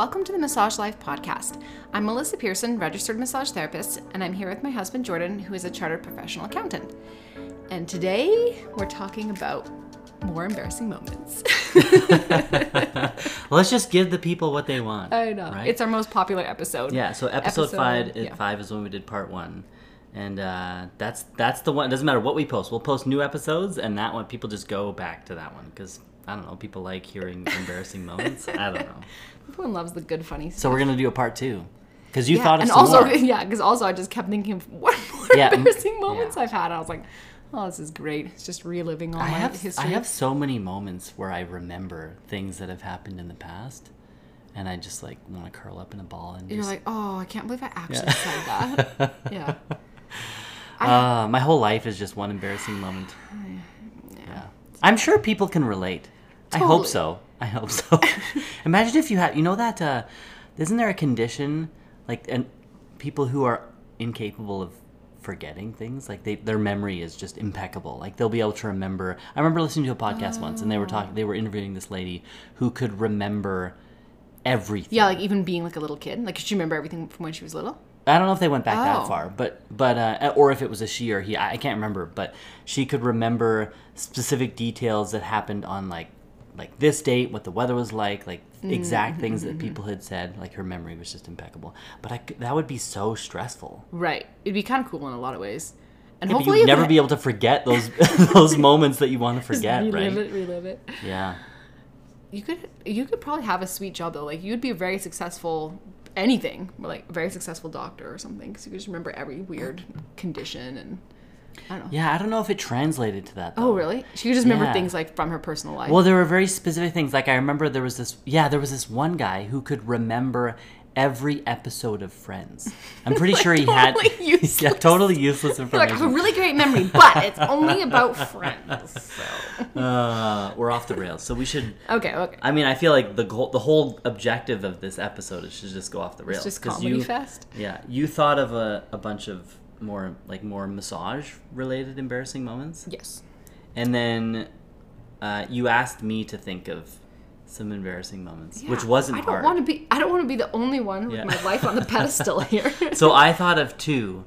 welcome to the Massage Life podcast. I'm Melissa Pearson, registered massage therapist, and I'm here with my husband Jordan, who is a chartered professional accountant. And today we're talking about more embarrassing moments. Let's just give the people what they want. I know. Right? It's our most popular episode. yeah. So episode, Episode- five, yeah. five is when we did part one, and uh, that's that's the one. It doesn't matter what we post. We'll post new episodes, and that one people just go back to that one because I don't know. People like hearing embarrassing moments. I don't know. Everyone loves the good funny stuff. So we're gonna do a part two because you yeah, thought of and some also more. yeah, because also I just kept thinking of what more Yeah, embarrassing moments yeah. I've had. I was like, oh, this is great. It's just reliving all I my have history. I have so many moments where I remember things that have happened in the past, and I just like want to curl up in a ball and You're just like, oh, I can't believe I actually said that. yeah. Uh, my whole life is just one embarrassing moment. Yeah. I'm sure people can relate. I hope so. I hope so. Imagine if you had, you know that, uh, isn't there a condition, like, and people who are incapable of forgetting things, like they, their memory is just impeccable. Like they'll be able to remember. I remember listening to a podcast once, and they were talking, they were interviewing this lady who could remember everything. Yeah, like even being like a little kid. Like, could you remember everything from when she was little? I don't know if they went back Oh. that far, but but uh, or if it was a she or he, I I can't remember. But she could remember specific details that happened on like like this date, what the weather was like, like exact Mm-hmm, things that people had said. Like her memory was just impeccable. But I that would be so stressful. Right. It'd be kind of cool in a lot of ways. And Yeah, hopefully you'd never be able to forget those those moments that you want to forget, relive right? it, relive it. Yeah. You could you could probably have a sweet job though. Like you'd be a very successful anything, like a very successful doctor or something, because you could just remember every weird condition and I don't know. Yeah, I don't know if it translated to that. Oh really? She could just remember Yeah. things like from her personal life. Well, there were very specific things. Like I remember there was this. Yeah, there was this one guy who could remember every episode of Friends. I'm pretty sure he had. totally useless. yeah, totally useless You're like, I have a really great memory, but it's only about friends. So. uh, we're off the rails, so we should. Okay, okay. I mean, I feel like the goal, the whole objective of this episode is to just go off the rails. It's just comedy you, fest. Yeah, you thought of a, a bunch of more like more massage related embarrassing moments, Yes. and then uh, you asked me to think of some embarrassing moments, which wasn't I don't hard. want to be. I don't want to be the only one with Yeah. my life on the pedestal here. so I thought of two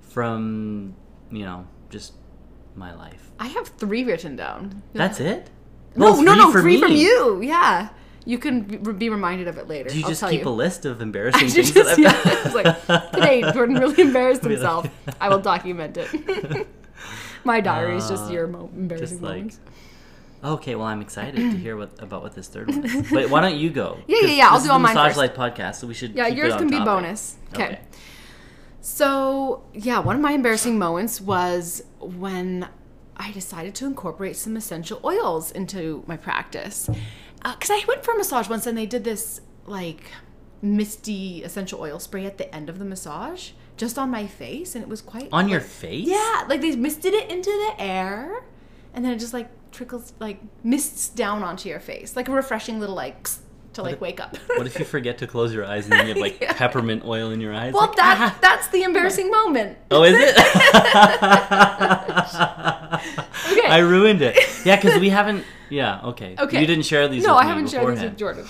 from you know just my life. I have three written down. That's it. No, no, no, three me. from you. Yeah, you can be, reminded of it later. Do you I'll just keep you. a list of embarrassing just, things that I've yeah, it's like today Jordan really embarrassed like- himself. I will document it. My diary is just Uh, your mo- embarrassing just like- moments. Okay, well, I'm excited to hear what about what this third one is. But why don't you go? Yeah, yeah, yeah, I'll do all mine Massage first. Life podcast, so we should. Yeah, keep it yours can be topic. bonus. Okay. So, yeah, one of my embarrassing moments was when I decided to incorporate some essential oils into my practice. Because I went for a massage once and they did this like misty essential oil spray at the end of the massage just on my face, and it was quite. On your face? Yeah, like they misted it into the air, and then it just like trickles, like mists down onto your face, like a refreshing little like to like if- wake up. What if you forget to close your eyes and then you have like Yeah. peppermint oil in your eyes? Well, Like, that ah. that's the embarrassing moment. Oh, is it? Okay. I ruined it. Yeah, because we haven't. Yeah, okay. Okay. You didn't share these. no, with I haven't shared these with Jordan.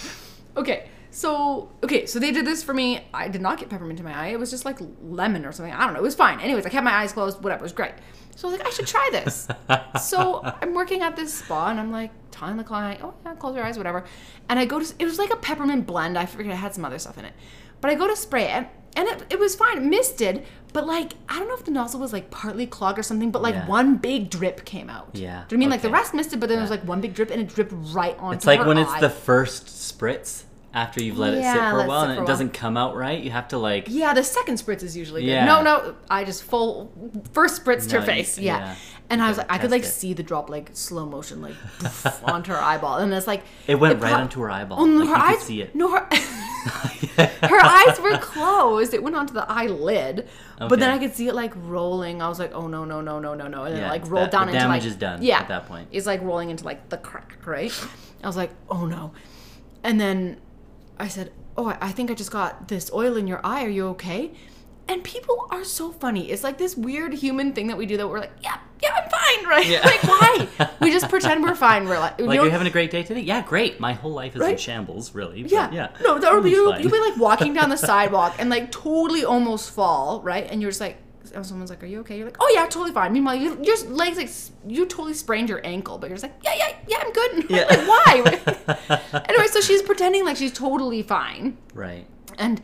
Okay, so okay, so they did this for me. I did not get peppermint in my eye. It was just like lemon or something. I don't know. It was fine. Anyways, I kept my eyes closed. Whatever, it was great. So I was like, I should try this. so I'm working at this spa and I'm like telling the client, oh yeah, close your eyes, whatever. And I go to it was like a peppermint blend. I forget it had some other stuff in it, but I go to spray it and it, it was fine. It misted, but like I don't know if the nozzle was like partly clogged or something, but like Yeah. one big drip came out. Yeah, Do you know I mean like the okay. rest misted, but then there was like one big drip and it dripped right onto? It's like when it's the first spritz after you've let it sit for a while and it doesn't come out right. You have to like. Yeah, the second spritz is usually good. Yeah. No, no, I just full first spritz to her face. you- Yeah. yeah. And I was like, I could like it. see the drop like slow motion like onto her eyeball, and it's like It went right pro- onto her eyeball. Oh no, like, her you eyes. could see it. No, her her eyes were closed. It went onto the eyelid, but then I could see it like rolling. I was like, oh no, no, no, no, no, no, and then Yeah, it, like rolled that- down the into damage like is done Yeah, at that point. It's like rolling into like the crack, right? I was like, oh no, and then I said, oh, I- I think I just got this oil in your eye. Are you okay? And people are so funny. It's like this weird human thing that we do that we're like, yeah, yeah, I'm fine, right? Yeah. like why? We just pretend we're fine. We're like, you Like, know- you're having a great day today? Yeah, great. My whole life is in shambles, really. yeah, yeah. No, or Everything's you fine. you'll be like walking down the sidewalk and like totally almost fall, right? And you're just like, oh, someone's like, "Are you okay?" You're like, "Oh yeah, totally fine." Meanwhile, you, your legs like you totally sprained your ankle, but you're just like, "Yeah, yeah, yeah, I'm good." Yeah. like why? anyway, so she's pretending like she's totally fine. right. And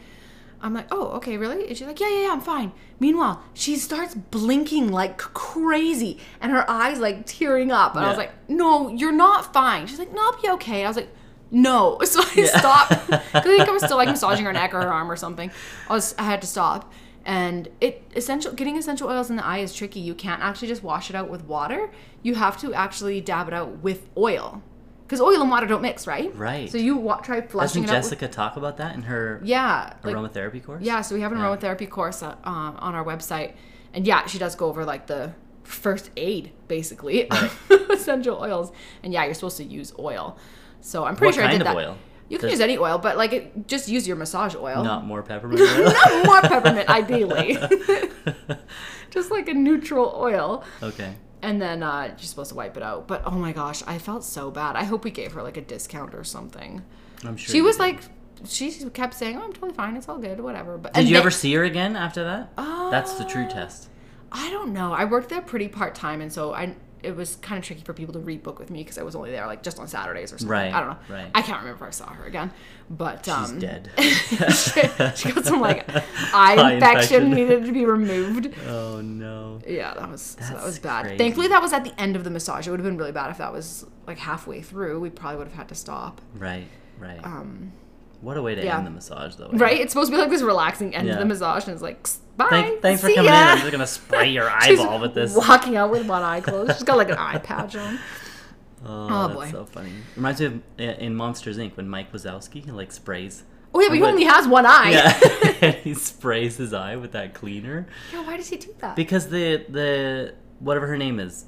I'm like, oh, okay, really? And she's like, yeah, yeah, yeah, I'm fine. Meanwhile, she starts blinking like crazy and her eyes like tearing up. And I was like, no, you're not fine. She's like, no, I'll be okay. I was like, no. So I Yeah. stopped. 'Cause I think I was still like massaging her neck or her arm or something. I was, I had to stop. And it essential getting essential oils in the eye is tricky. You can't actually just wash it out with water. You have to actually dab it out with oil. Because oil and water don't mix, right? Right. So you wa- try flushing Doesn't it out. with- Jessica talk about that in her yeah. Like, aromatherapy course? yeah, so we have an Yeah. aromatherapy course uh, um, on our website, and yeah, she does go over like the first aid basically of essential oils, and yeah, you're supposed to use oil. So I'm pretty What sure I kind did of that. oil? You can Does- use any oil, but like it, just use your massage oil. Not more peppermint oil? Not more peppermint, ideally. just like a neutral oil. okay. And then uh, you're supposed to wipe it out. But oh my gosh, I felt so bad. I hope we gave her like a discount or something. I'm sure. She was did. like, she kept saying, "Oh, I'm totally fine. It's all good. Whatever." But Did you they- ever see her again after that? That's the true Uh, test. I don't know. I worked there pretty part time, and so I it was kind of tricky for people to rebook with me because I was only there like just on Saturdays or something. Right, I don't know. right. I can't remember if I saw her again, but um, She's dead. she, she got some like eye, infection, infection. needed to be removed. oh no. Yeah, that was so that was bad. crazy. Thankfully, that was at the end of the massage. It would have been really bad if that was like halfway through. We probably would have had to stop. Right, right. Um, what a way to yeah. end the massage, though. right? It's supposed to be like this relaxing end Yeah. to the massage, and it's like, bye. Thank, thanks for coming ya." in. I'm just gonna spray your eyeball with this. Walking out with one eye closed. She's got like an eye patch on. Oh, Oh, that's boy. so funny. Reminds me of uh, in Monsters Inc. when Mike Wazowski like sprays. Oh yeah, but he only has one eye. Yeah, And he sprays his eye with that cleaner Yeah, why does he do that? because the the whatever her name is,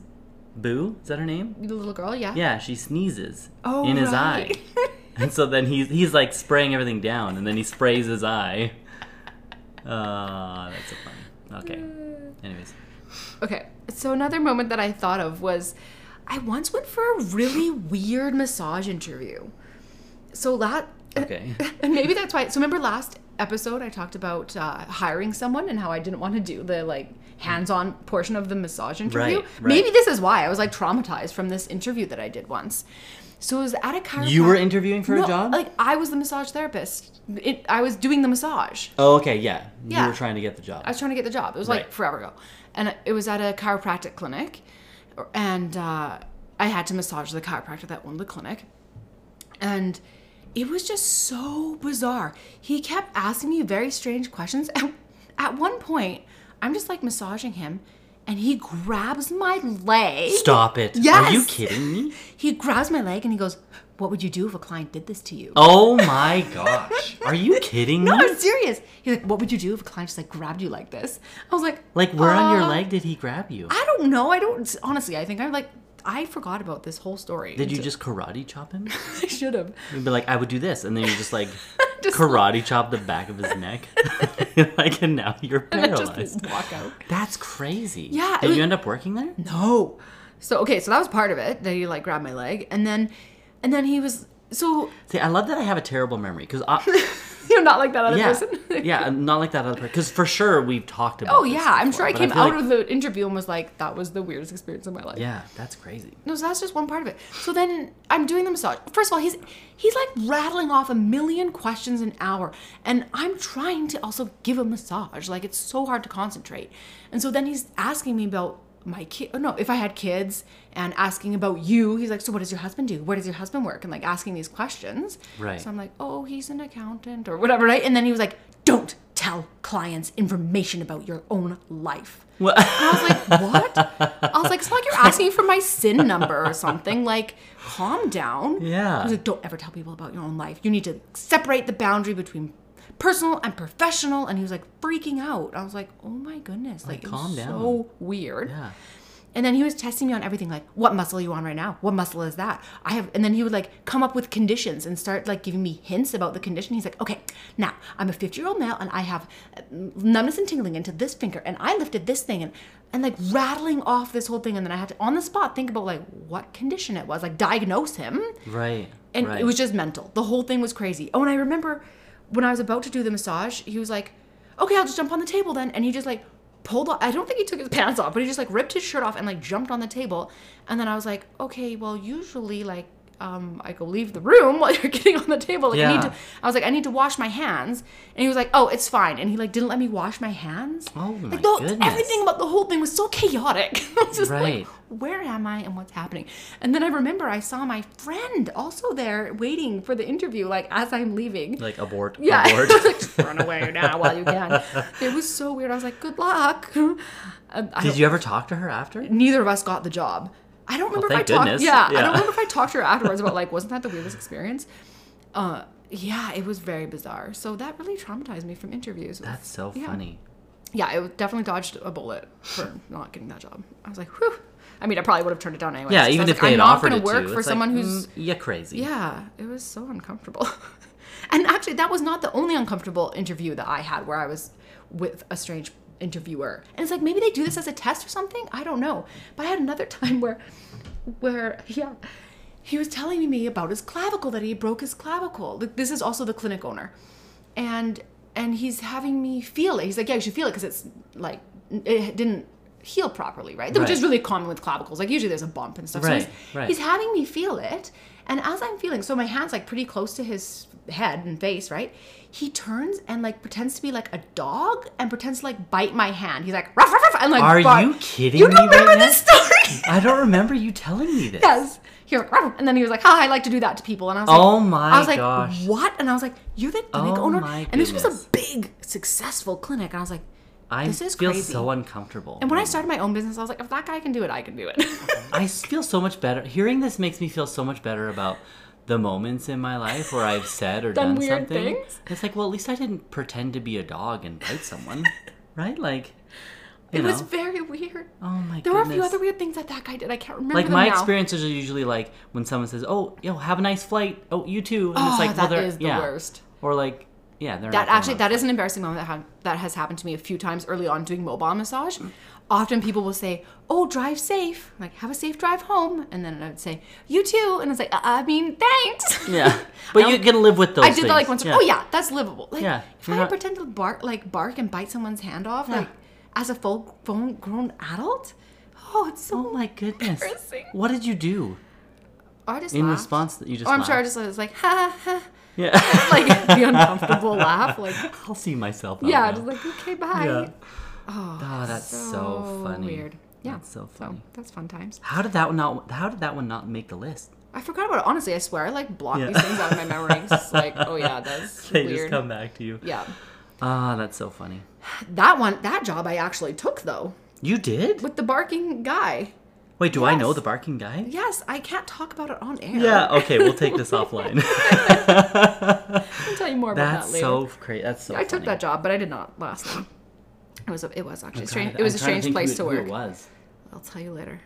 Boo is that her name? the little girl, yeah. Yeah, she sneezes Oh, in his right. eye, and so then he's he's like spraying everything down, and then he sprays his eye. Uh, that's so funny. Okay. Anyways, Okay, so another moment that I thought of was I once went for a really weird massage interview. So that okay. and maybe that's why. So remember last episode I talked about uh, hiring someone and how I didn't want to do the like hands-on portion of the massage interview. Right, right. Maybe this is why I was like traumatized from this interview that I did once. So it was at a chiropractor. You were interviewing for No, a job? Like I was the massage therapist. It, I was doing the massage. oh, okay, yeah. Yeah. You were trying to get the job. I was trying to get the job. It was like Right. forever ago, and it was at a chiropractic clinic, and uh, I had to massage the chiropractor that owned the clinic, and it was just so bizarre. He kept asking me very strange questions, and at one point, I'm just like massaging him, and he grabs my leg. Stop it. Are you kidding me? He grabs my leg and he goes, "What would you do if a client did this to you?" Oh my gosh. Are you kidding me? No, I'm serious. He's like, "What would you do if a client just like grabbed you like this?" I was like, Like, where on your "Uh, leg did he grab you? I don't know. I don't honestly. I think I'm like I forgot about this whole story. Did you just karate chop him? I should have. You'd be like, I would do this, and then you're just like Just- karate chop the back of his neck, like, and now you're paralyzed. just walk out. That's crazy. Yeah, Did was- you end up working there? No. So okay, so that was part of it. That he like grabbed my leg, and then, and then he was so See, I love that I have a terrible memory because I, you're not like that other yeah, person. yeah, I'm not like that other person. Because for sure we've talked about. Oh yeah, I'm before, sure I came feel out like- of the interview and was like, that was the weirdest experience of my life. Yeah, that's crazy. No, so that's just one part of it. So then I'm doing the massage. First of all, he's he's like rattling off a million questions an hour, and I'm trying to also give a massage. Like it's so hard to concentrate. And so then he's asking me about my kid. Oh no, if I had kids, and asking about you. He's like, so what does your husband do? Where does your husband work? And like asking these questions. Right. So I'm like, oh, he's an accountant or whatever, right? And then he was like, don't tell clients information about your own life. Well, I was like, what? I was like, it's not like you're asking for my SIN number or something. Like, calm down. Yeah. I was like, don't ever tell people about your own life. You need to separate the boundary between personal and professional. And he was like freaking out. I was like, oh my goodness. Like, was calm down. so weird. yeah. And then he was testing me on everything, like what muscle are you on right now? What muscle is that? I have, and then he would like come up with conditions and start like giving me hints about the condition. He's like, okay, now I'm a 50 year old male and I have uh, numbness and tingling into this finger, and I lifted this thing, and and like rattling off this whole thing, and then I had to on the spot think about like what condition it was, like diagnose him, Right. and right. it was just mental. The whole thing was crazy. Oh, and I remember when I was about to do the massage, he was like, "Okay, I'll just jump on the table then," and he just like pulled off. I don't think he took his pants off, but he just like ripped his shirt off and like jumped on the table. And then I was like, "Okay, well, usually like." Um, I go leave the room while you're getting on the table. Like I need Yeah. to. I was like, I need to wash my hands, and he was like, Oh, it's fine. And he like didn't let me wash my hands. Oh my like the, goodness. everything about the whole thing was so chaotic. I was just Right. like, where am I and what's happening? And then I remember I saw my friend also there waiting for the interview, like as I'm leaving. like abort. yeah, Abort. Like, run away now while you can. It was so weird. I was like, good luck. Did you ever talk to her after? Neither of us got the job. I don't remember thank if I talked. goodness. Yeah, I don't remember if I talked to her afterwards about like, wasn't that the weirdest experience? Uh, yeah, it was very bizarre. So that really traumatized me from interviews. with- That's so yeah. funny. Yeah, it definitely dodged a bullet for not getting that job. I was like, whew. I mean, I probably would have turned it down anyway. Yeah, even if they I'm not gonna work for it's someone like, who's mm, yeah, crazy. yeah, it was so uncomfortable. and actually, that was not the only uncomfortable interview that I had where I was with a strange interviewer. And it's like maybe they do this as a test or something. I don't know. But I had another time where, where yeah, he was telling me about his clavicle that he broke his clavicle. This is also the clinic owner, and and he's having me feel it. He's like, yeah, you should feel it because it's like it didn't heal properly, right? Which is really common with clavicles. Like usually there's a bump and stuff. Right, so he's, right. he's having me feel it and as i'm feeling so my hand's like pretty close to his head and face right he turns and like pretends to be like a dog and pretends to like bite my hand he's like ruff, ruff, ruff, and like Are bark. you kidding you me don't right remember now? this story I don't remember you telling me this. yes he was like, and then he was like ha i like to do that to people and i was like, Oh my i was like gosh. what and i was like you're the clinic Oh owner and this was a big successful clinic and i was like I This is feel crazy. so uncomfortable. and when i started my own business i was like if that guy can do it i can do it. I feel so much better. Hearing this makes me feel so much better about the moments in my life where I've said or Done done, something. things? It's like, well, at least I didn't pretend to be a dog and bite someone, right? Like, it know. was very weird oh my god. there were a few other weird things that that guy did i can't remember like my now. experiences are usually like when someone says, "Oh, yo, have a nice flight." Oh, you too. And Oh, it's like, well, that is the yeah. worst. Or like, yeah, they're That not actually that is an embarrassing moment that had, that has happened to me a few times early on doing mobile massage. Often people will say, "Oh, drive safe," like "Have a safe drive home," and then I would say, "You too," and it's like, uh, "I mean, thanks." Yeah, but you can live with those. I did that like things. once. Oh yeah, that's livable. Like Yeah, if you're I not- pretend to bark, like bark and bite someone's hand off, Yeah. like as a full grown grown adult, oh, it's so. Oh my goodness! What did you do I just in laughed. response? That you just Oh, I'm sure I laughed? just was like, ha ha, yeah. like the uncomfortable laugh, like I'll see myself. yeah, just like okay, bye. Yeah. Oh, Oh, that's so, funny. Weird. Yeah, That's so funny. So that's fun times. How did that one not? How did that one not make the list? I forgot about it. Honestly, I swear, I like block Yeah. these things out of my memory. It's like, oh yeah, that's They weird. just come back to you. Yeah, Ah, that's so funny. that one, that job I actually took though You did? with the barking guy. Wait, do I know the barking guy? Yes, I can't talk about it on air. Yeah. Okay, we'll take this offline. I'll tell you more about that later. so great. That's so. I took that job, but I did not last long. It was a, it was actually strange. to- It was I'm a strange think place who, to work. it was. I'll tell you later.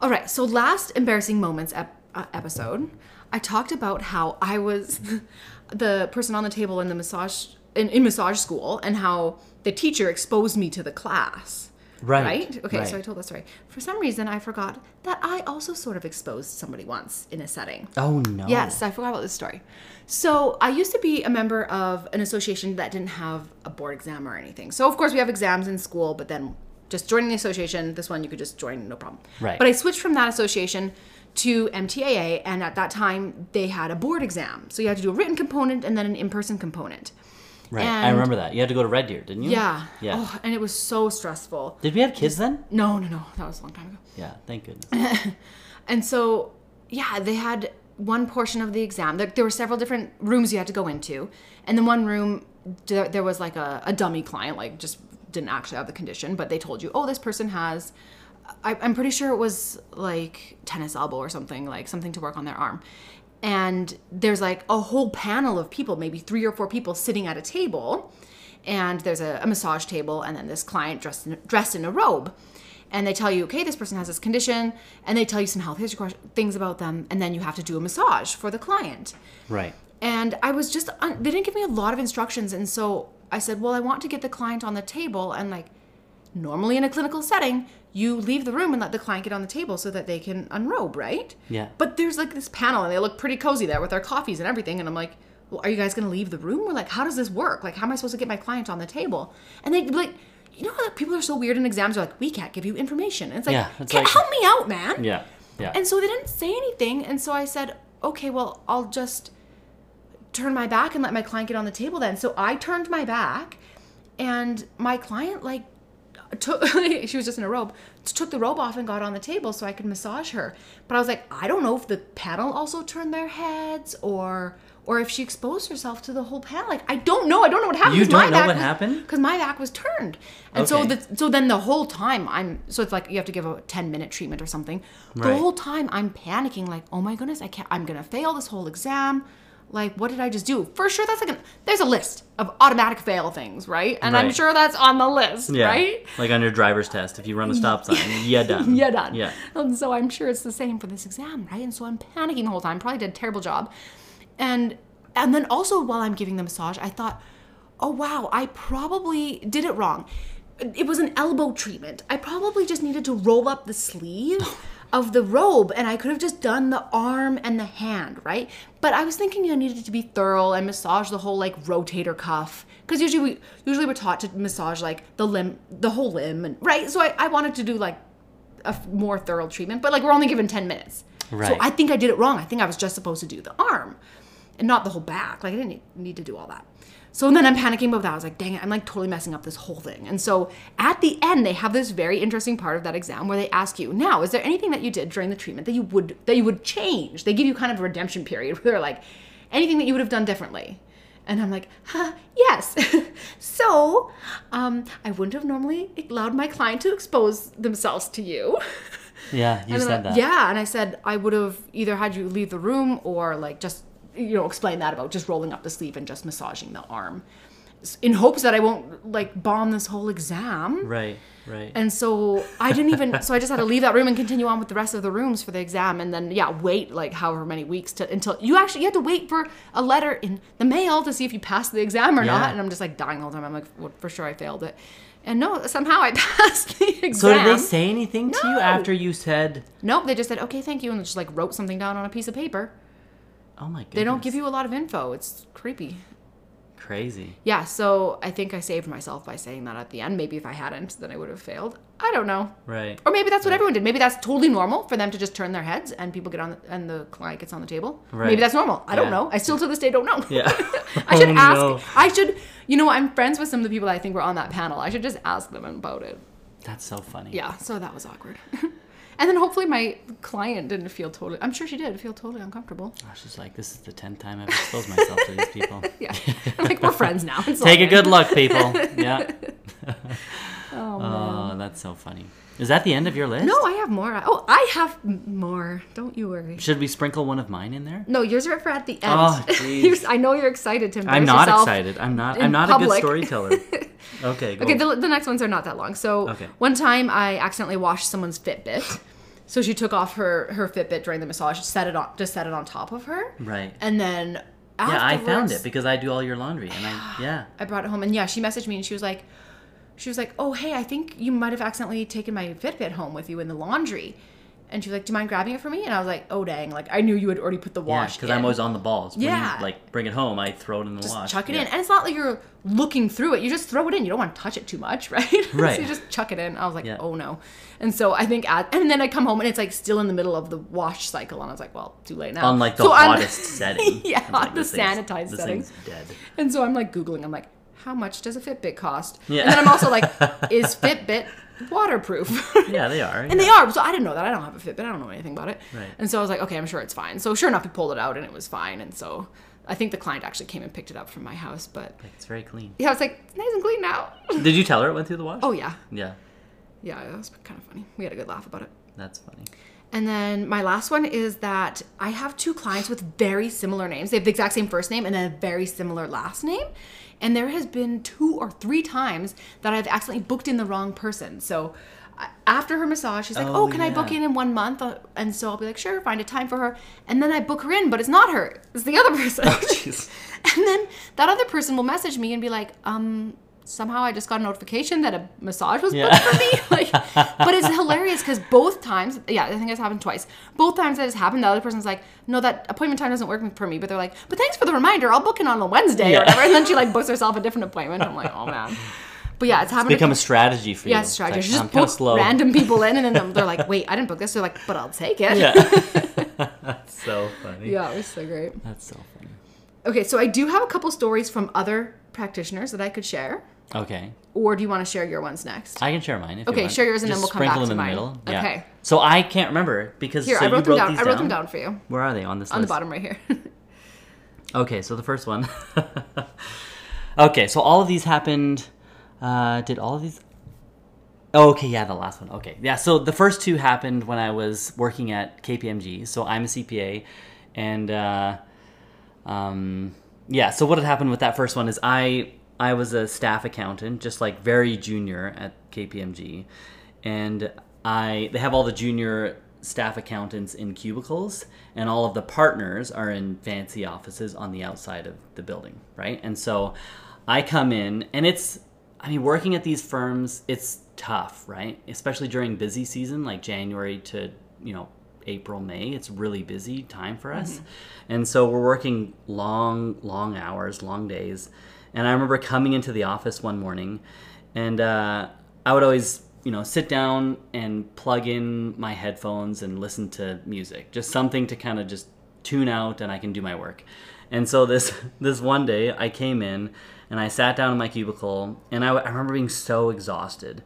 All right, so last embarrassing moments ep- uh, episode, I talked about how I was the person on the table in the massage in, in massage school and how the teacher exposed me to the class. Right, Okay, so. I told that story. For some reason, I forgot that I also sort of exposed somebody once in a setting. Oh no. Yes, I forgot about this story. So I used to be a member of an association that didn't have a board exam or anything. So of course we have exams in school, but then just joining the association, this one you could just join, no problem. Right. But I switched from that association to MTAA, and at that time they had a board exam. So you had to do a written component and then an in-person component. Right. I remember that. You had to go to Red Deer, didn't you? Yeah. Yeah. Oh, and it was so stressful. Did we have kids then? No, no, no. That was a long time ago. Yeah. Thank goodness. And so, yeah, they had one portion of the exam. There, there were several different rooms you had to go into. And then one room, there, there was like a, a dummy client, like just didn't actually have the condition, but they told you, oh, this person has, I'm pretty sure it was like tennis elbow or something, like something to work on their arm. And there's like a whole panel of people, maybe three or four people sitting at a table. And there's a, a massage table, and then this client dressed in, dressed in a robe and they tell you, okay, this person has this condition, and they tell you some health history things about them, and then you have to do a massage for the client. Right. And I was just, they didn't give me a lot of instructions. And so I said, well, I want to get the client on the table. And like, normally in a clinical setting, you leave the room and let the client get on the table so that they can unrobe, right? Yeah. But there's like this panel and they look pretty cozy there with their coffees and everything. And I'm like, well, are you guys going to leave the room? We're like, how does this work? Like, how am I supposed to get my client on the table? And they like, you know how like, people are so weird in exams? They're like, we can't give you information. And it's like, Yeah, it's "Can- like- help me out, man. Yeah. Yeah. And so they didn't say anything. And so I said, okay, well, I'll just turn my back and let my client get on the table then. So I turned my back and my client, like, took, she was just in a robe, took the robe off and got on the table so I could massage her. But I was like, I don't know if the panel also turned their heads or. Or if she exposed herself to the whole panel, like I don't know. I don't know what happened. You don't know back what was- happened? because my back was turned and so the, so then the whole time i'm so it's like you have to give a 10 minute treatment or something the whole time i'm panicking like oh my goodness i can't i'm gonna fail this whole exam like what did i just do? For sure that's like a, there's a list of automatic fail things right? And i'm sure that's on the list yeah. right? Like on your driver's test, if you run a stop sign, yeah, done. yeah done. Yeah. and so i'm sure it's the same for this exam right? And so i'm panicking the whole time probably did a terrible job. And and then also while i'm giving the massage i thought oh wow i probably did it wrong. It was an elbow treatment. I probably just needed to roll up the sleeve of the robe and i could have just done the arm and the hand right but i was thinking I needed to be thorough and massage the whole like rotator cuff because usually we usually we're taught to massage like the limb the whole limb and right so i, I wanted to do like a more thorough treatment, but like we're only given 10 minutes. right. So I think I did it wrong. I think I was just supposed to do the arm and not the whole back. Like I didn't need to do all that. So then I'm panicking about that. I was like, dang it, I'm like totally messing up this whole thing. And so at the end, they have this very interesting part of that exam where they ask you, now, is there anything that you did during the treatment that you would that you would change? They give you kind of a redemption period where they're like, anything that you would have done differently. And I'm like, huh, yes. so um, I wouldn't have normally allowed my client to expose themselves to you. Yeah, you said I- that. Yeah, and I said I would have either had you leave the room or like just you know explain that about just rolling up the sleeve and just massaging the arm, in hopes that I won't like bomb this whole exam. Right, right. And so I didn't even. So I just had to leave that room and continue on with the rest of the rooms for the exam, and then yeah, wait like however many weeks to until you actually you had to wait for a letter in the mail to see if you passed the exam or Yeah. not. And I'm just like dying all the whole time. I'm like, well, for sure I failed it, and no, somehow I passed the exam. so did they say anything to you after you said, Nope, they just said okay, thank you, and just like wrote something down on a piece of paper. "Oh my goodness"? They don't give you a lot of info. It's creepy. crazy. Yeah, so I think I saved myself by saying that at the end. Maybe if I hadn't, then I would have failed. I don't know. Right. Or maybe that's what everyone did. Maybe that's totally normal for them to just turn their heads and people get on the, and the client gets on the table. Right. Maybe that's normal. I don't know. I still to this day don't know. Yeah. I should Oh, ask. no. I should. You know, I'm friends with some of the people that I think were on that panel. I should just ask them about it. That's so funny. Yeah. So that was awkward. and then hopefully my client didn't feel totally. I'm sure she did feel totally uncomfortable. Oh, Was just like, this is the tenth time I've exposed myself to these people. Yeah. like we're friends now. It's Take a good. good look, people. Yeah. Oh, man. Oh, that's so funny. Is that the end of your list? No, I have more. Oh, I have more. Don't you worry. Should we sprinkle one of mine in there? No, yours are for at the oh, end. Oh, jeez. I know you're excited to embarrass I'm not yourself. excited. I'm not. I'm not a good storyteller. Okay. Go. Okay, the, the next ones are not that long. So Okay. one time I accidentally washed someone's Fitbit. So she took off her her Fitbit during the massage, set it on, just set it on top of her, right. and then Yeah, I found it because I do all your laundry, and I yeah. I brought it home, and yeah, she messaged me, and she was like, she was like, oh hey, I think you might have accidentally taken my Fitbit home with you in the laundry, and she was like, do you mind grabbing it for me? And I was like, oh dang, like I knew you had already put the wash. because. I'm always on the balls. When Yeah. You, like bring it home, I throw it in the just wash. chuck it Yeah. in. And it's not like you're looking through it. You just throw it in. You don't want to touch it too much, right? Right. so you just chuck it in. I was like, Yeah. oh no. And so I think, at, and then I come home and it's like still in the middle of the wash cycle. And I was like, well, too late now. On like the So I'm- hottest setting. Yeah, I'm like, the sanitized setting. thing's dead. And so I'm like Googling. I'm like, how much does a Fitbit cost? Yeah. And then I'm also like, is Fitbit waterproof? Yeah, they are. And they are. So I didn't know that. I don't have a Fitbit. I don't know anything about it. Right. And so I was like, okay, I'm sure it's fine. So sure enough, we pulled it out and it was fine. And so I think the client actually came and picked it up from my house. But It's very clean. yeah, I was like, nice and clean now. Did you tell her it went through the wash? oh yeah, Yeah, yeah, it was kind of funny. We had a good laugh about it. that's funny. And then my last one is that I have two clients with very similar names. They have the exact same first name and a very similar last name. And there has been two or three times that I've accidentally booked in the wrong person. So after her massage, she's like, Oh, "Oh, can I book in in one month?" Uh, And so I'll be like, "Sure, find a time for her." And then I book her in, but it's not her; it's the other person. Oh jeez. and then that other person will message me and be like, "Um, somehow I just got a notification that a massage was booked Yeah. for me." Like, but it's hilarious because both times, yeah, I think it's happened twice. Both times that has happened, the other person's like, "No, that appointment time doesn't work for me." But they're like, "But thanks for the reminder. I'll book it on a Wednesday Yeah. or whatever." And then she like books herself a different appointment. I'm like, "Oh man." But yeah, it's happened. Become a strategy for you. Yeah, strategy. It's Just like, I'm book random people in, and then they're like, "Wait, I didn't book this." They're like, "But I'll take it." Yeah. That's so funny. yeah, it was so great. That's so funny. Okay, so I do have a couple stories from other practitioners that I could share, Okay. or do you want to share your ones next? I can share mine if you Okay, want. share yours and then Just we'll come back sprinkle to them in the middle. Yeah. Okay. So I can't remember because Here, so I you wrote them down. these I wrote them down for you Where are they on this on the bottom right here. Okay, so the first one. okay, so all of these happened. Uh, did all of these? Oh, okay, yeah, the last one. Okay, yeah. So the first two happened when I was working at KPMG. So I'm a CPA, and uh, um, yeah. So what had happened with that first one is I I was a staff accountant, just like very junior at KPMG, and I they have all the junior staff accountants in cubicles, and all of the partners are in fancy offices on the outside of the building, right? And so I come in, and it's I mean working at these firms, it's tough, right? Especially during busy season like January to you know April, May. It's really busy time for us. Mm-hmm. And so we're working long, long hours, long days. And I remember coming into the office one morning and uh, I would always, you know, sit down and plug in my headphones and listen to music, just something to kind of just tune out and I can do my work. And so this this one day I came in and I sat down in my cubicle and I, I remember being so exhausted.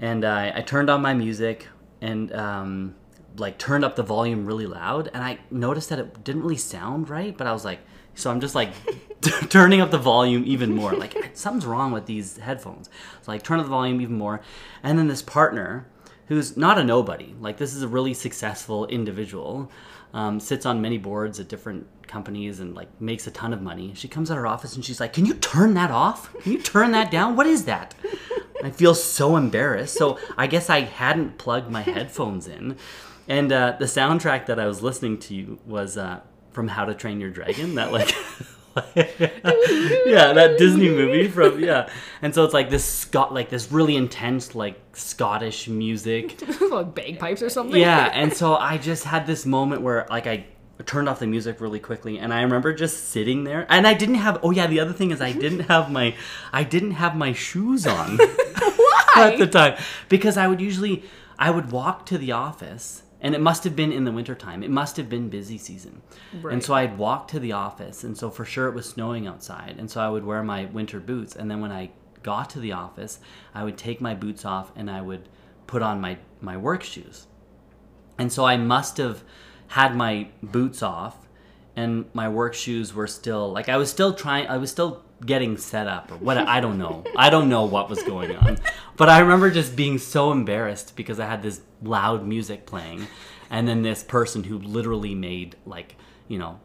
And I, I turned on my music and um, like turned up the volume really loud and I noticed that it didn't really sound right, but I was like, so I'm just like turning up the volume even more. Like something's wrong with these headphones. So like turn up the volume even more. And then this partner who's not a nobody, like this is a really successful individual, um, sits on many boards at different companies and like makes a ton of money. She comes out her office and she's like, "Can you turn that off? Can you turn that down? What is that?" I feel so embarrassed. So I guess I hadn't plugged my headphones in, and uh, the soundtrack that I was listening to was uh, from How to Train Your Dragon. That like. yeah, that Disney movie from yeah, and so it's like this Scot like this really intense like Scottish music, like bagpipes or something. yeah, and so I just had this moment where like I turned off the music really quickly and I remember just sitting there and I didn't have oh yeah, the other thing is I didn't have my I didn't have my shoes on at the time because I would usually I would walk to the office and it must have been in the wintertime. It must have been busy season. Right. And so I'd walk to the office and so for sure it was snowing outside and so I would wear my winter boots and then when I got to the office, I would take my boots off and I would put on my my work shoes. And so I must have had my boots off and my work shoes were still like I was still trying I was still getting set up or what I don't know. I don't know what was going on. But I remember just being so embarrassed because I had this loud music playing and then this person who literally made like, you know,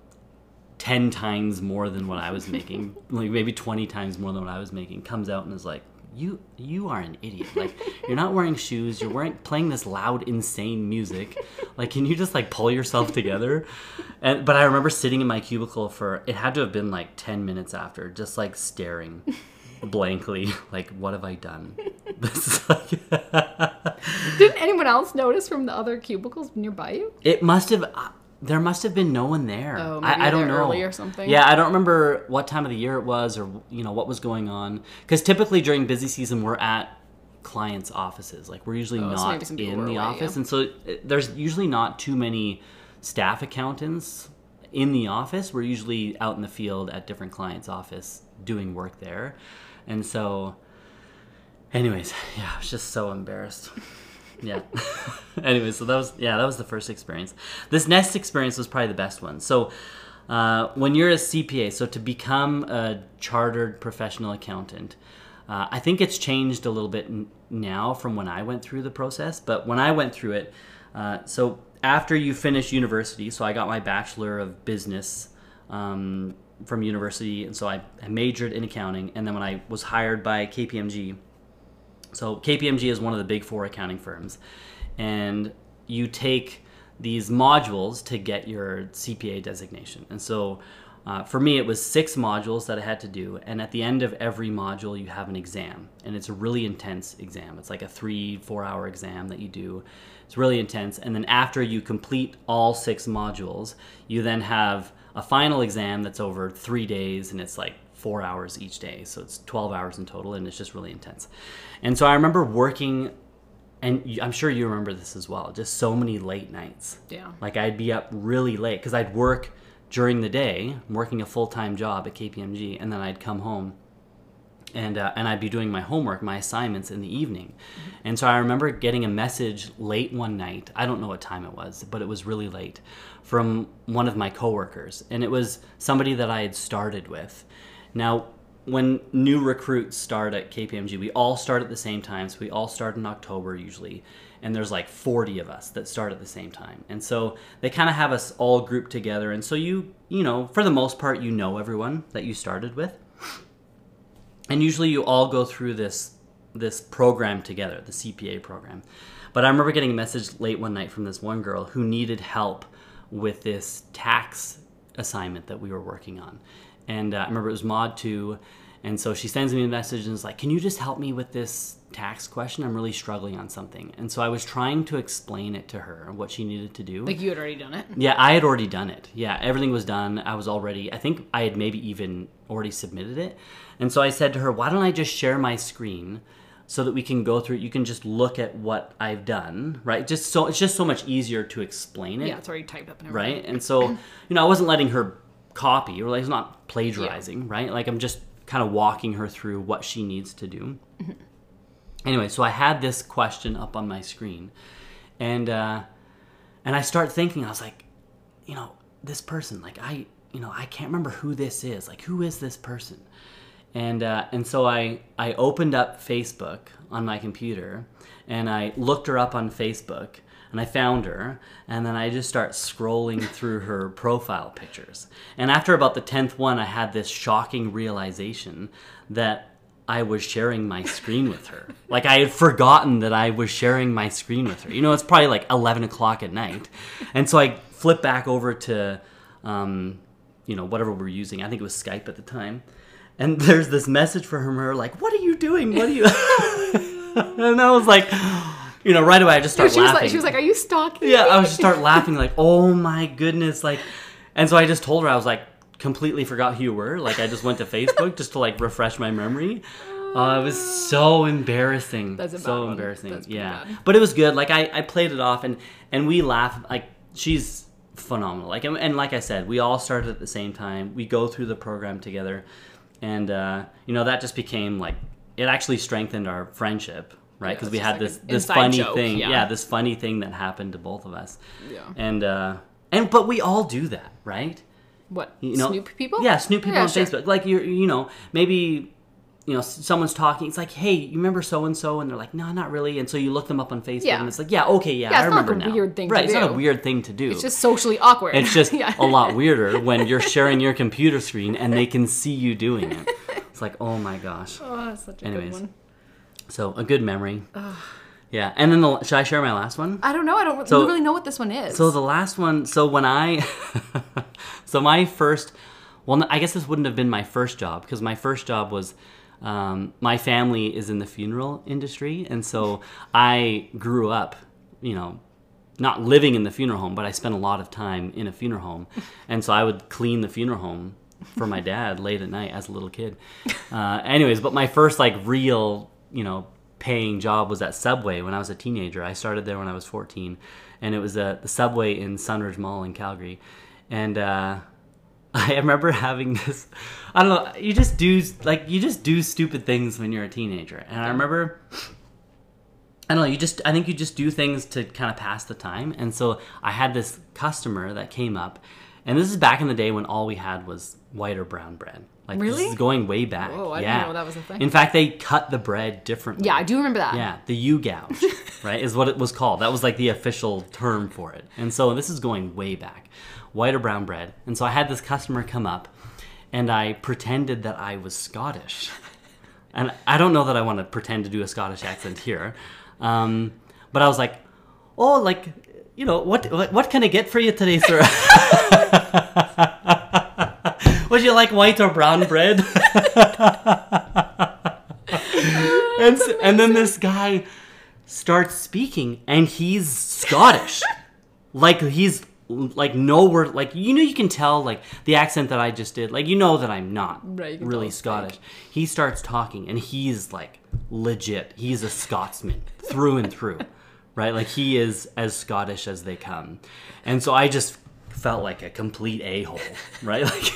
10 times more than what I was making, like maybe 20 times more than what I was making, comes out and is like, "You you are an idiot. Like you're not wearing shoes, you're wearing playing this loud insane music. Like can you just like pull yourself together?" And but I remember sitting in my cubicle for it had to have been like 10 minutes after, just like staring blankly like what have I done? This is like Didn't anyone else notice from the other cubicles nearby you? It must have. There must have been no one there. Oh, maybe I, I don't know. early or something? Yeah, I don't remember what time of the year it was, or you know what was going on. Because typically during busy season, we're at clients' offices. Like we're usually Oh, not people in the away, office, yeah. and so uh, there's usually not too many staff accountants in the office. We're usually out in the field at different clients' office doing work there, and so. Anyways, yeah, I was just so embarrassed. Yeah. anyway, so that was yeah, that was the first experience. This next experience was probably the best one. So, uh, when you're a CPA, so to become a chartered professional accountant, uh, I think it's changed a little bit n- now from when I went through the process. But when I went through it, uh, so after you finish university, so I got my bachelor of business. Um, from university, and so I, I majored in accounting. And then when I was hired by KPMG, So KPMG is one of the big four accounting firms, and you take these modules to get your CPA designation. And so uh, for me, it was six modules that I had to do, and at the end of every module, you have an exam, and it's a really intense exam. It's like a three, four-hour exam that you do. It's really intense, and then after you complete all six modules, you then have a final exam that's over three days, and it's like four hours each day, so it's 12 hours in total, and it's just really intense. And so I remember working and I'm sure you remember this as well. Just so many late nights. Yeah. Like I'd be up really late because I'd work during the day, working a full time job at KPMG, and then I'd come home, and uh, and I'd be doing my homework, my assignments in the evening. And so I remember getting a message late one night. I don't know what time it was, but it was really late, from one of my coworkers, and it was somebody that I had started with. Now when new recruits start at KPMG, we all start at the same time. So we all start in October usually, and there's like 40 of us that start at the same time. And so they kind of have us all grouped together. And so you, you know, for the most part, you know everyone that you started with, and usually you all go through this this program together, the CPA program. But I remember getting a message late one night from this one girl who needed help with this tax assignment that we were working on. And uh, I remember it was Mod 2. And so she sends me a message and is like, Can you just help me with this tax question? I'm really struggling on something. And so I was trying to explain it to her, what she needed to do. Like you had already done it. Yeah, I had already done it. Yeah, everything was done. I was already, I think I had maybe even already submitted it. And so I said to her, why don't I just share my screen so that we can go through it? You can just look at what I've done, right? Just so it's just so much easier to explain it, Yeah, it's already typed up and everything. right? And so, you know, I wasn't letting her copy or like it's not plagiarizing, right? Like I'm just kind of walking her through what she needs to do. Anyway, so I had this question up on my screen, and uh, and I start thinking, I was like, you know, this person, like I, you know, I can't remember who this is. Like, who is this person? And uh, and so I I opened up Facebook on my computer, and I looked her up on Facebook, and I found her, and then I just start scrolling through her profile pictures. And after about the tenth one, I had this shocking realization that I was sharing my screen with her. Like I had forgotten that I was sharing my screen with her. You know, it's probably like eleven o'clock at night, and so I flip back over to, um, you know, whatever we're using. I think it was Skype at the time, and there's this message from her like, "What are you doing? What are you?" and I was like, you know, right away I just start she was laughing. like, she was like, "Are you stalking?" Yeah, me?" I was just start laughing like, oh my goodness, like, and so I just told her I was like completely forgot who you were. Like I just went to Facebook just to like refresh my memory. Uh, it was so embarrassing. That's so embarrassing. Yeah, bad. but it was good. Like I, I played it off and and we laugh. Like she's phenomenal. Like and, and like I said, we all started at the same time. We go through the program together, and uh, you know that just became like it actually strengthened our friendship. Right, because it's we had like this this funny joke, thing, yeah. yeah, this funny thing that happened to both of us. Yeah. And uh and but we all do that, right? What? You know, Snoop people? Yeah, snoop people Yeah, on sure. Facebook. Like you're you know, maybe you know, someone's talking. It's like, hey, you remember so and so? And they're like, no, not really. And so you look them up on Facebook, Yeah. and it's like, yeah, okay, yeah, Yeah, I remember now. weird thing to right? It's not a weird thing to do. It's just socially awkward. It's just yeah. a lot weirder when you're sharing your computer screen and they can see you doing it. It's like, oh my gosh. Oh, that's such a Anyways. good one. So a good memory. Yeah, and then the, should I share my last one? I don't know. I don't So- really know what this one is. So the last one, so when I, so my first, well, I guess this wouldn't have been my first job because my first job was, um, my family is in the funeral industry, and so I grew up, you know, not living in the funeral home, but I spent a lot of time in a funeral home, and so I would clean the funeral home for my dad late at night as a little kid. Uh, anyways, but my first like real, you know, paying job was at Subway when I was a teenager. I started there when I was 14, and it was at the Subway in Sunridge Mall in Calgary, and uh, I remember having this. I don't know. You just do like you just do stupid things when you're a teenager, and I remember. I don't know. You just, I think you just do things to kind of pass the time. And so I had this customer that came up, and this is back in the day when all we had was white or brown bread. Like Really? this is going way back. Whoa, I didn't yeah. know that was a thing. In fact, they cut the bread differently. yeah, I do remember that. Yeah, the U gouge, right, is what it was called. That was like the official term for it. And so this is going way back, white or brown bread. And so I had this customer come up, and I pretended that I was Scottish, and I don't know that I want to pretend to do a Scottish accent here, um, but I was like, "Oh, like, you know, what what, what can I get for you today, sir?" Would you like white or brown bread? and, and then this guy starts speaking, and he's Scottish. like he's like no word like you know you can tell like the accent that I just did like you know that I'm not Right, you can tell really. Scottish. He starts talking and he's like legit. He's a Scotsman through and through. Right? Like he is as Scottish as they come. And so I just felt like a complete a-hole, right? Like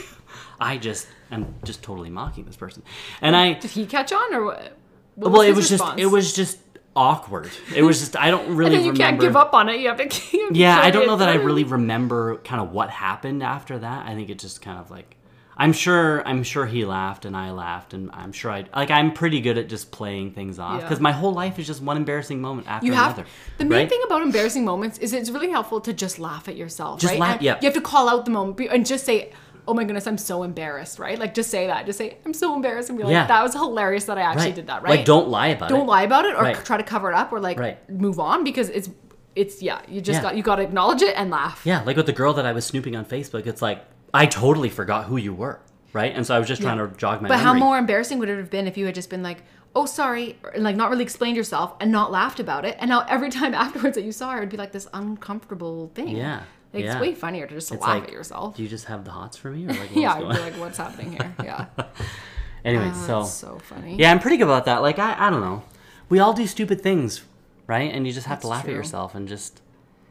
I just am just totally mocking this person. And I Did he catch on or what? what well, it his was just it was just awkward. It was just I don't And really then you remember. can't give up on it. You have to. You have to Yeah, I don't know that I really remember kind of what happened after that. I think it just kind of like I'm sure I'm sure he laughed and I laughed and I'm sure I like I'm pretty good at just playing things off Yeah. because my whole life is just one embarrassing moment after You have another. the main right? thing about embarrassing moments is it's really helpful to just laugh at yourself. Just right? laugh- yeah. You have to call out the moment and just say, "Oh my goodness, I'm so embarrassed." Right? Like just say that. Just say, "I'm so embarrassed," and be like, Yeah. "That was hilarious that I actually right. did that." Right? Like don't lie about it. don't lie about it or Right. try to cover it up or like Right. move on because it's it's yeah you just Yeah. got you got to acknowledge it and laugh. Yeah, like with the girl that I was snooping on Facebook, it's like I totally forgot who you were, right? And so I was just trying to jog my But how more embarrassing would it have been if you had just been like, "Oh, sorry," and like not really explained yourself and not laughed about it, and now every time afterwards that you saw her, it'd be like this uncomfortable thing. Yeah, like, yeah. it's way funnier to just It's laugh like, at yourself. Do you just have the hots for me, or like yeah, I'd be like, "What's happening here?" Yeah, anyway, Oh, so that's so funny. Yeah, I'm pretty good about that. Like I, I don't know. We all do stupid things, right? And you just have to laugh true. at yourself and just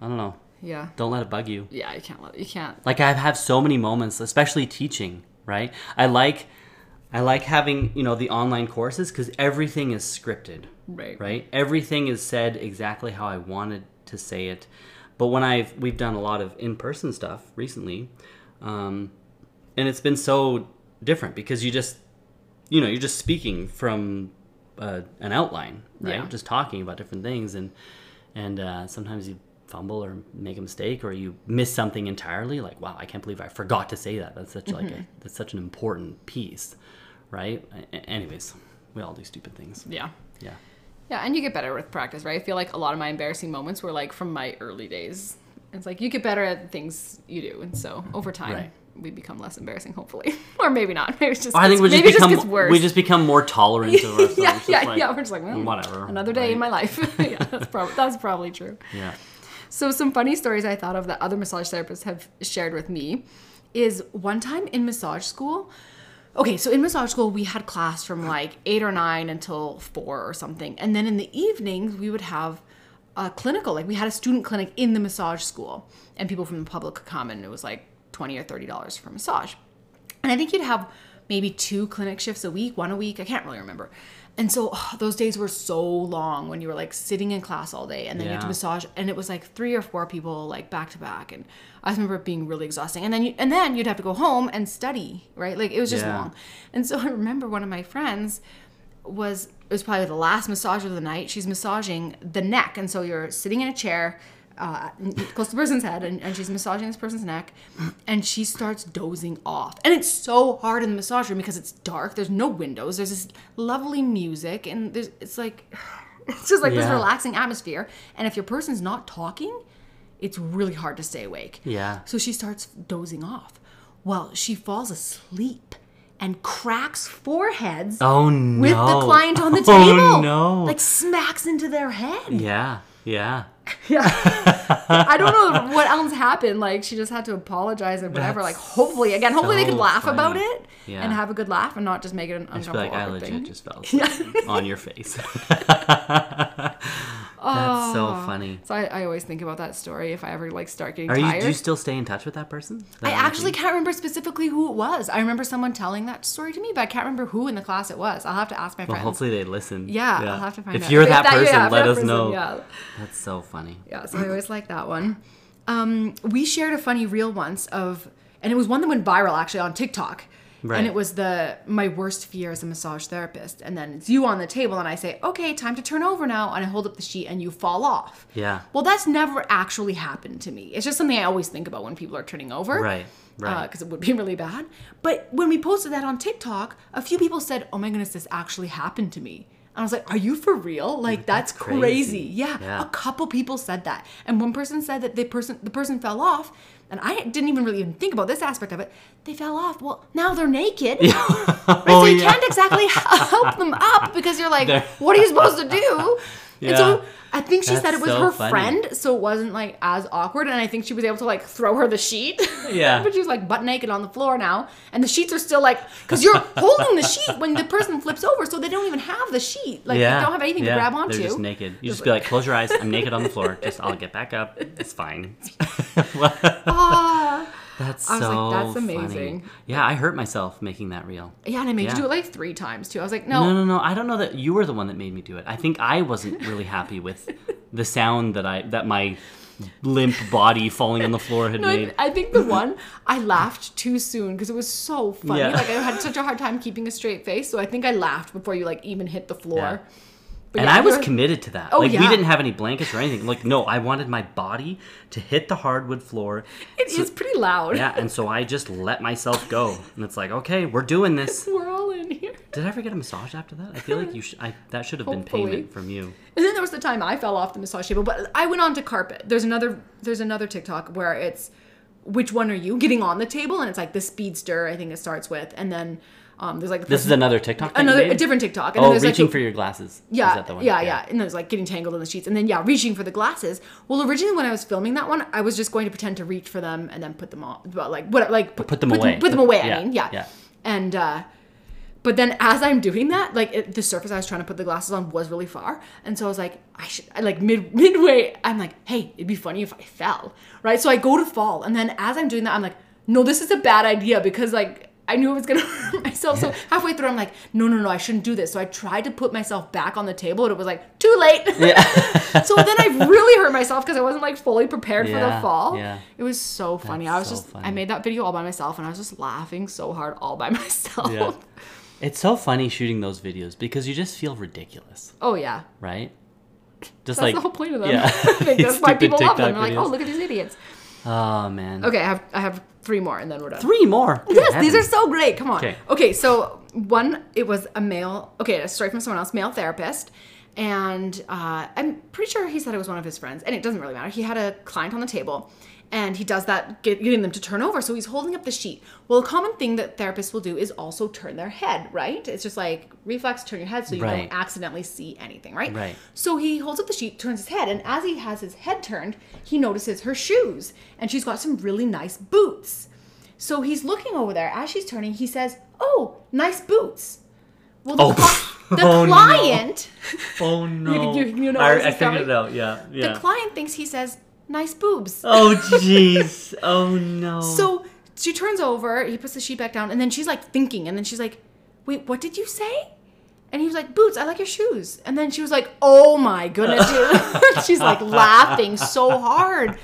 I don't know. yeah, Don't let it bug you. yeah. You can't let you can't. Like I have so many moments, especially teaching, right? I like I like having, you know, the online courses cuz everything is scripted, Right. right? Everything is said exactly how I wanted to say it. But when I've we've done a lot of in-person stuff recently, um, and it's been so different because you just you know you're just speaking from uh, an outline right Yeah. just talking about different things and and uh, sometimes you fumble or make a mistake or you miss something entirely like wow i can't believe i forgot to say that that's such like Mm-hmm. a that's such an important piece right anyways we all do stupid things Yeah. yeah Yeah, and you get better with practice, right? I feel like a lot of my embarrassing moments were like from my early days. It's like you get better at things you do, and so over time Right. we become less embarrassing, hopefully, or maybe not. Maybe it's just I think we gets- just become worse. we just become more tolerant of ourselves. yeah, yeah, like, yeah. We're just like well, whatever, Another day in my life. yeah, that's probably that's probably true. yeah So some funny stories I thought of that other massage therapists have shared with me is one time in massage school. Okay, so in massage school we had class from like 8 or 9 until 4 or something. And then in the evenings we would have a clinical, like we had a student clinic in the massage school and people from the public could come and it was like 20 or 30 dollars for massage. And I think you'd have maybe two clinic shifts a week, one a week. I can't really remember. And so oh, those days were so long when you were like sitting in class all day and then you had to massage and it was like three or four people like back to back and I just remember it being really exhausting. And then you, and then you'd have to go home and study, right? Like it was just Yeah. long. And so I remember one of my friends was it was probably the last massage of the night. She's massaging the neck, and so you're sitting in a chair uh, close to the person's head, and, and she's massaging this person's neck, and she starts dozing off. And it's so hard in the massage room because it's dark. There's no windows. There's this lovely music, and there's it's like it's just like this relaxing atmosphere. And if your person's not talking, it's really hard to stay awake. Yeah. So she starts dozing off. Well, she falls asleep and cracks foreheads oh no with the client on the oh, table. no Like smacks into their head. yeah yeah Yeah. I don't know what else happened. Like she just had to apologize or whatever. That's like hopefully again, hopefully they could laugh funny. about it Yeah. and have a good laugh and not just make it an I feel like I legit thing. just fell asleep on your face. That's so funny. So I, I always think about that story if I ever like start getting Are you? tired. Do you still stay in touch with that person? I That actually lady? can't remember specifically who it was. I remember someone telling that story to me, but I can't remember who in the class it was. I'll have to ask my friends. Well, friends. hopefully they listen. yeah, I'll have to find out. if out. you're If that person, yeah, if let that us person, know. Yeah. That's so funny. Yeah, so I always like that one. Um, we shared a funny reel once of, and it was one that went viral actually on TikTok. Right. and it was the my worst fear as a massage therapist, and then it's you on the table, and I say, okay, time to turn over now, and I hold up the sheet, and you fall off. Yeah. Well, that's never actually happened to me. It's just something I always think about when people are turning over. Right, right. Uh, because it would be really bad. But when we posted that on TikTok, a few people said, "Oh my goodness, this actually happened to me." And I was like, "Are you for real? Like that's, crazy. crazy. Yeah. Yeah. A couple people said that, and one person said that the person the person fell off, and I didn't even really even think about this aspect of it. They fell off. Well, now they're naked. Oh, right? so Oh, you yeah. can't exactly help them up because you're like, They're- what are you supposed to do? And so Yeah. I think she said it was so her funny. friend, so it wasn't like as awkward. And I think she was able to like throw her the sheet. Yeah. but she was like butt naked on the floor now, and the sheets are still like because you're holding the sheet when the person flips over, so they don't even have the sheet. Like yeah. they don't have anything yeah. to grab onto. They're just naked. You just be like, close your eyes. I'm naked on the floor. Just I'll get back up. It's fine. Ah. That's I was like, so that's funny. amazing. Yeah, I hurt myself making that reel. yeah, and I made Yeah. you do it like three times too. I was like, No, no, no, no. I don't know that you were the one that made me do it. I think I wasn't really happy with the sound that I that my limp body falling on the floor had No, I, made. I think the one I laughed too soon because it was so funny. Yeah. Like I had such a hard time keeping a straight face, so I think I laughed before you like even hit the floor. Yeah. But and yeah, I was committed to that. Oh, like we didn't have any blankets or anything. Like no, I wanted my body to hit the hardwood floor. It is pretty loud. Yeah, and so I just let myself go. And it's like, okay, we're doing this. We're all in here. Did I ever get a massage after that? I feel like you should. I, that should have been payment from you. And then there was the time I fell off the massage table, but I went on to carpet. There's another there's another TikTok where it's which one are you getting on the table and it's like the speedster I think it starts with and then um there's like This is another TikTok. another a different TikTok and Oh, there's reaching like for your glasses. Is yeah, that the one? yeah, yeah, And there's like getting tangled in the sheets, and then yeah, reaching for the glasses. Well, originally when I was filming that one, I was just going to pretend to reach for them and then put them on, like what, like Put them away. put them away. Yeah, I mean, yeah, yeah. And uh, but then as I'm doing that, like it, the surface I was trying to put the glasses on was really far, and so I was like, I should, I, like mid midway, I'm like, hey, it'd be funny if I fell, right? So I go to fall, and then as I'm doing that, I'm like, no, this is a bad idea because like. I knew I was gonna hurt myself. So halfway through, I'm like, no, no, no, I shouldn't do this. So I tried to put myself back on the table, and it was like, too late. Yeah. so then I really hurt myself because I wasn't like fully prepared for the fall. yeah. It was so funny. That's I was so just, I made that video all by myself, and I was just laughing so hard all by myself. Yeah. It's so funny shooting those videos because you just feel ridiculous, Oh yeah, right? Just that's like the whole point of them. Yeah. I think that's why people love them. TikTok They're like, oh, look at these idiots. Oh man. Okay, I have I have three more, and then we're done. Three more. Yes, these are so great. Come on. Okay. Okay, so one, it was a male, okay, a story from someone else, male therapist. And uh, I'm pretty sure he said it was one of his friends. And it doesn't really matter. He had a client on the table and he does that, get, getting them to turn over. So he's holding up the sheet. Well, a common thing that therapists will do is also turn their head, right? It's just like reflex, turn your head so you Right. don't accidentally see anything, right? Right. So he holds up the sheet, turns his head, and as he has his head turned, he notices her shoes. And she's got some really nice boots. So he's looking over there. As she's turning, he says, Oh, nice boots. Well, the, Oh, the oh, no. client, Oh no. you- you know I, I figured it out. Yeah. Yeah. the client thinks he says, Nice boobs. oh jeez. Oh no. So she turns over, he puts the sheet back down, and then she's like thinking, and then she's like, Wait, what did you say? And he was like, Boots, I like your shoes. And then she was like, Oh my goodness, dude. she's like laughing so hard.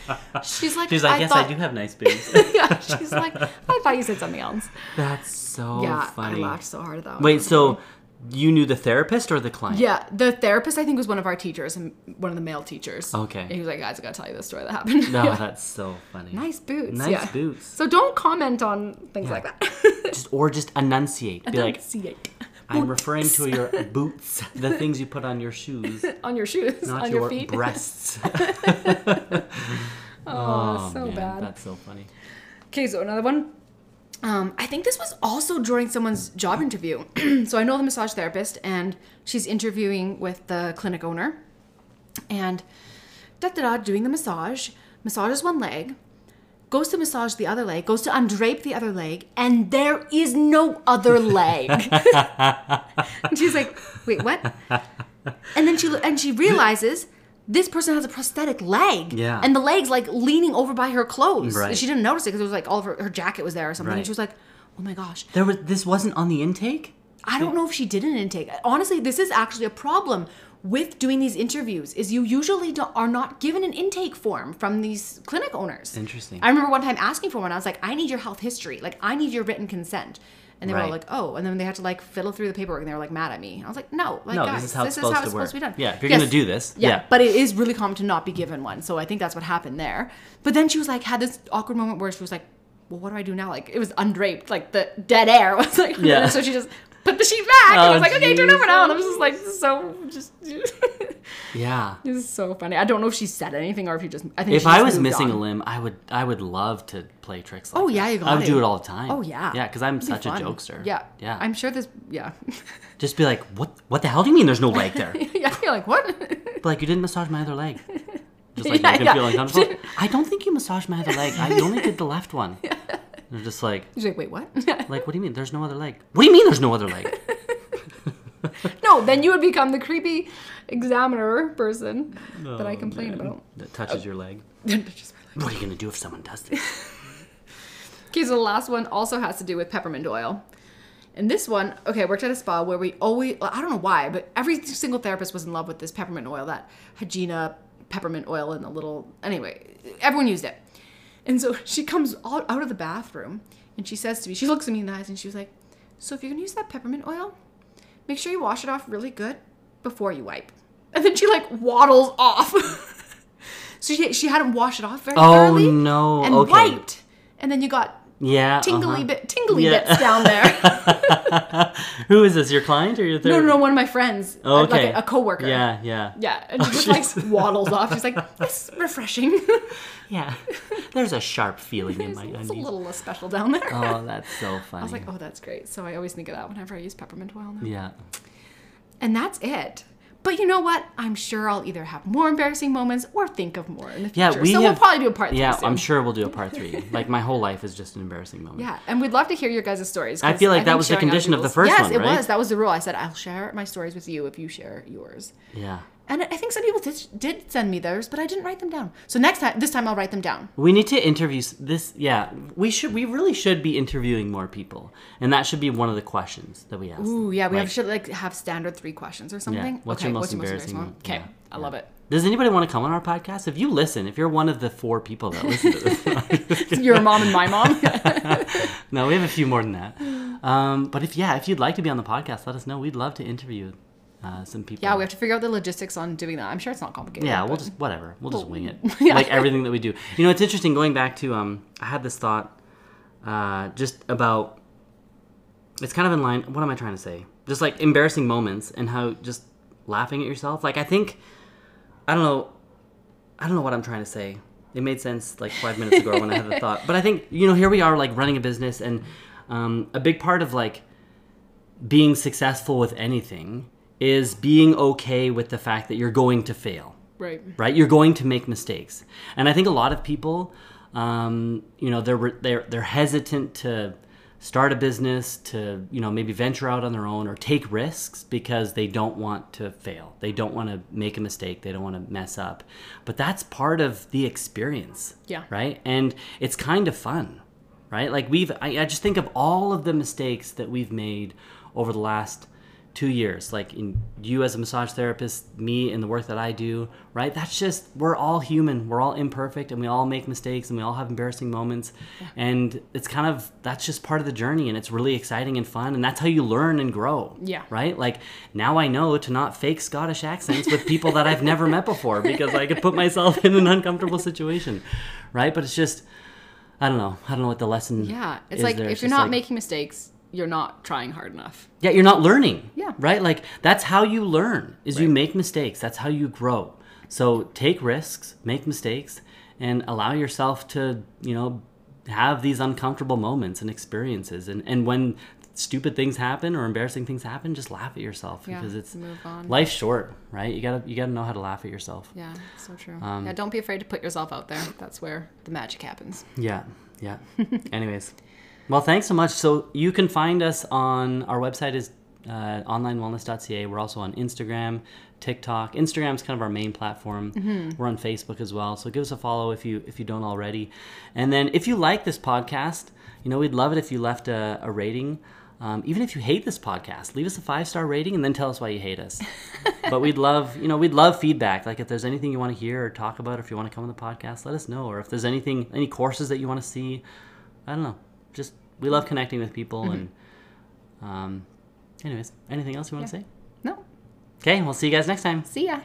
She's like, she's like, I yes, thought, I do have nice boobs. yeah, she's like, I thought you said something else. That's so yeah, funny. I laughed so hard at that. one. Wait, so you knew the therapist or the client? Yeah, the therapist I think was one of our teachers and one of the male teachers. Okay. And he was like, guys, I gotta tell you this story that happened. No, Yeah. that's so funny. Nice boots. Nice yeah. boots. So don't comment on things like that. Just or just enunciate. Be like, Enunciate. I'm referring to your boots, the things you put on your shoes, on your shoes, not on your, your, feet. breasts. oh, so oh, man, bad. That's so funny. Okay, so another one. Um, I think this was also during someone's job interview. so I know the massage therapist, and she's interviewing with the clinic owner, and da da da, doing the massage, massages one leg, goes to massage the other leg, goes to undrape the other leg, and there is no other leg. and she's like, "Wait, what?" And then she and she realizes this person has a prosthetic leg, Yeah. and the leg's like leaning over by her clothes. Right. She didn't notice it because it was like all of her, her jacket was there or something. Right. And she was like, "Oh my gosh." There was this wasn't on the intake. I don't know if she did an intake. Honestly, this is actually a problem with doing these interviews. Is you usually don't, are not given an intake form from these clinic owners. Interesting. I remember one time asking for one. I was like, I need your health history. Like, I need your written consent. And they were all like, "Oh," and then they had to like fiddle through the paperwork, and they were like mad at me. And I was like, "No, like No, guys, this is how it's supposed to work. be done." Yeah, if you're Yes. gonna do this, yeah. yeah. But it is really common to not be given one, so I think that's what happened there. But then she was like, had this awkward moment where she was like, "Well, what do I do now?" Like it was undraped, like the dead air was like, Yeah. so she just put the sheet back. and I Oh, was like, "Okay, turn over now." And I was just like, so just." Yeah. This is so funny. I don't know if she said anything or if he just. I think If I was missing on. a limb, I would I would love to play tricks like Oh, yeah, you got I would got do it. it all the time. Oh yeah. Yeah, because I'm It'd such a jokester. Yeah. Yeah. I'm sure this. Yeah. Just be like, what what the hell do you mean there's no leg there? yeah. You're like what? But like you didn't massage my other leg. Just like Yeah, you can yeah. feel uncomfortable. I don't think you massaged my other leg. I only did the left one. They're just like, She's like, wait, what? like, what do you mean? There's no other leg. What do you mean there's no other leg? no, then you would become the creepy examiner person that I complain about. That touches your leg. Just my leg. What are you gonna do if someone does this? Okay, so the last one also has to do with peppermint oil. And this one, okay, I worked at a spa where we always, I don't know why, but every single therapist was in love with this peppermint oil, that Hagina peppermint oil in a little, anyway, everyone used it. And so she comes out, out of the bathroom and she says to me, she looks at me in the eyes and she was like, So if you're gonna use that peppermint oil, make sure you wash it off really good before you wipe. And then she like waddles off. so she, she hadn't washed it off very Oh, thoroughly. no. And Okay. wiped. And then you got Yeah. tingly uh-huh. bit tingly Yeah. bits down there. Who is this? Your client or your no, therapist? no, no, one of my friends, Oh, uh, okay. like a, a coworker. Yeah, yeah. Yeah, and she Oh, just like waddles off. She's like, "It's refreshing. Yeah. There's a sharp feeling in my it's a little less special down there." Oh, that's so funny. I was like, "Oh, that's great." So I always think of that whenever I use peppermint oil now. Yeah. And that's it. But you know what? I'm sure I'll either have more embarrassing moments or think of more in the Yeah, we so have- we'll probably do a part three. Yeah. I'm sure we'll do a part three. Like my whole life is just an embarrassing moment. Yeah, and we'd love to hear your guys' stories. I feel like that was the condition of the first yes, one, it right? was. That was the rule. I said I'll share my stories with you if you share yours. Yeah. And I think some people did, did send me theirs, but I didn't write them down. So next time, this time I'll write them down. We need to interview s- this. Yeah, we should. We really should be interviewing more people, and that should be one of the questions that we ask. Ooh, yeah, we Like, have, should like have standard three questions or something. What's your most embarrassing one? Okay, Yeah, I love it. Does anybody want to come on our podcast? If you listen, if you're one of the four people that listen to this, Your mom and my mom. no, we have a few more than that. Um, but if yeah, if you'd like to be on the podcast, let us know. We'd love to interview uh, some people. yeah, we have to figure out the logistics on doing that. I'm sure it's not complicated. Yeah, we'll but- just whatever. We'll just wing it. yeah. Like everything that we do. You know, it's interesting going back to um I had this thought uh just about it's kind of in line what am I trying to say? Just like embarrassing moments and how just laughing at yourself. Like I think I don't know I don't know what I'm trying to say. It made sense like 5 minutes ago when I had the thought. But I think you know, here we are like running a business and um a big part of like being successful with anything is being okay with the fact that you're going to fail. Right. right? You're going to make mistakes. And i think a lot of people um, you know they're they're they're hesitant to start a business to you know maybe venture out on their own or take risks because they don't want to fail. They don't want to make a mistake. They don't want to mess up. But that's part of the experience. Yeah. right? And it's kind of fun. Right? Like we've I, I just think of all of the mistakes that we've made over the last two years like in you as a massage therapist me in the work that i do right? That's just we're all human. We're all imperfect and we all make mistakes and we all have embarrassing moments. And it's kind of that's just part of the journey and it's really exciting and fun and that's how you learn and grow. Yeah. right? Like now i know to not fake scottish accents with people that i've never met before because i could put myself in an uncomfortable situation. Right? But it's just i don't know. I don't know what the lesson Yeah, it's like if you're not like- making mistakes, you're not trying hard enough. yeah, you're not learning. Yeah. Right? Like that's how you learn. Is you make mistakes. That's how you grow. So take risks, make mistakes and allow yourself to, you know, have these uncomfortable moments and experiences and and when stupid things happen or embarrassing things happen, just laugh at yourself Yeah, because it's move on. life's short, right? You got to you got to know how to laugh at yourself. Yeah, so true. Um, yeah, don't be afraid to put yourself out there. That's where the magic happens. Yeah, yeah. Anyways, well, thanks so much. So you can find us on our website is uh, onlinewellness.ca. We're also on Instagram, TikTok. Instagram's kind of our main platform. We're on Facebook as well. So give us a follow if you if you don't already. And then if you like this podcast, you know we'd love it if you left a, a rating. Um, even if you hate this podcast, leave us a five star rating and then tell us why you hate us. but we'd love, you know, we'd love feedback. Like if there's anything you want to hear or talk about, or if you want to come on the podcast, let us know. Or if there's anything, any courses that you want to see, I don't know. Just we love connecting with people, and Um, anyways, anything else you want to Yeah. say? No. Okay, we'll see you guys next time. See ya.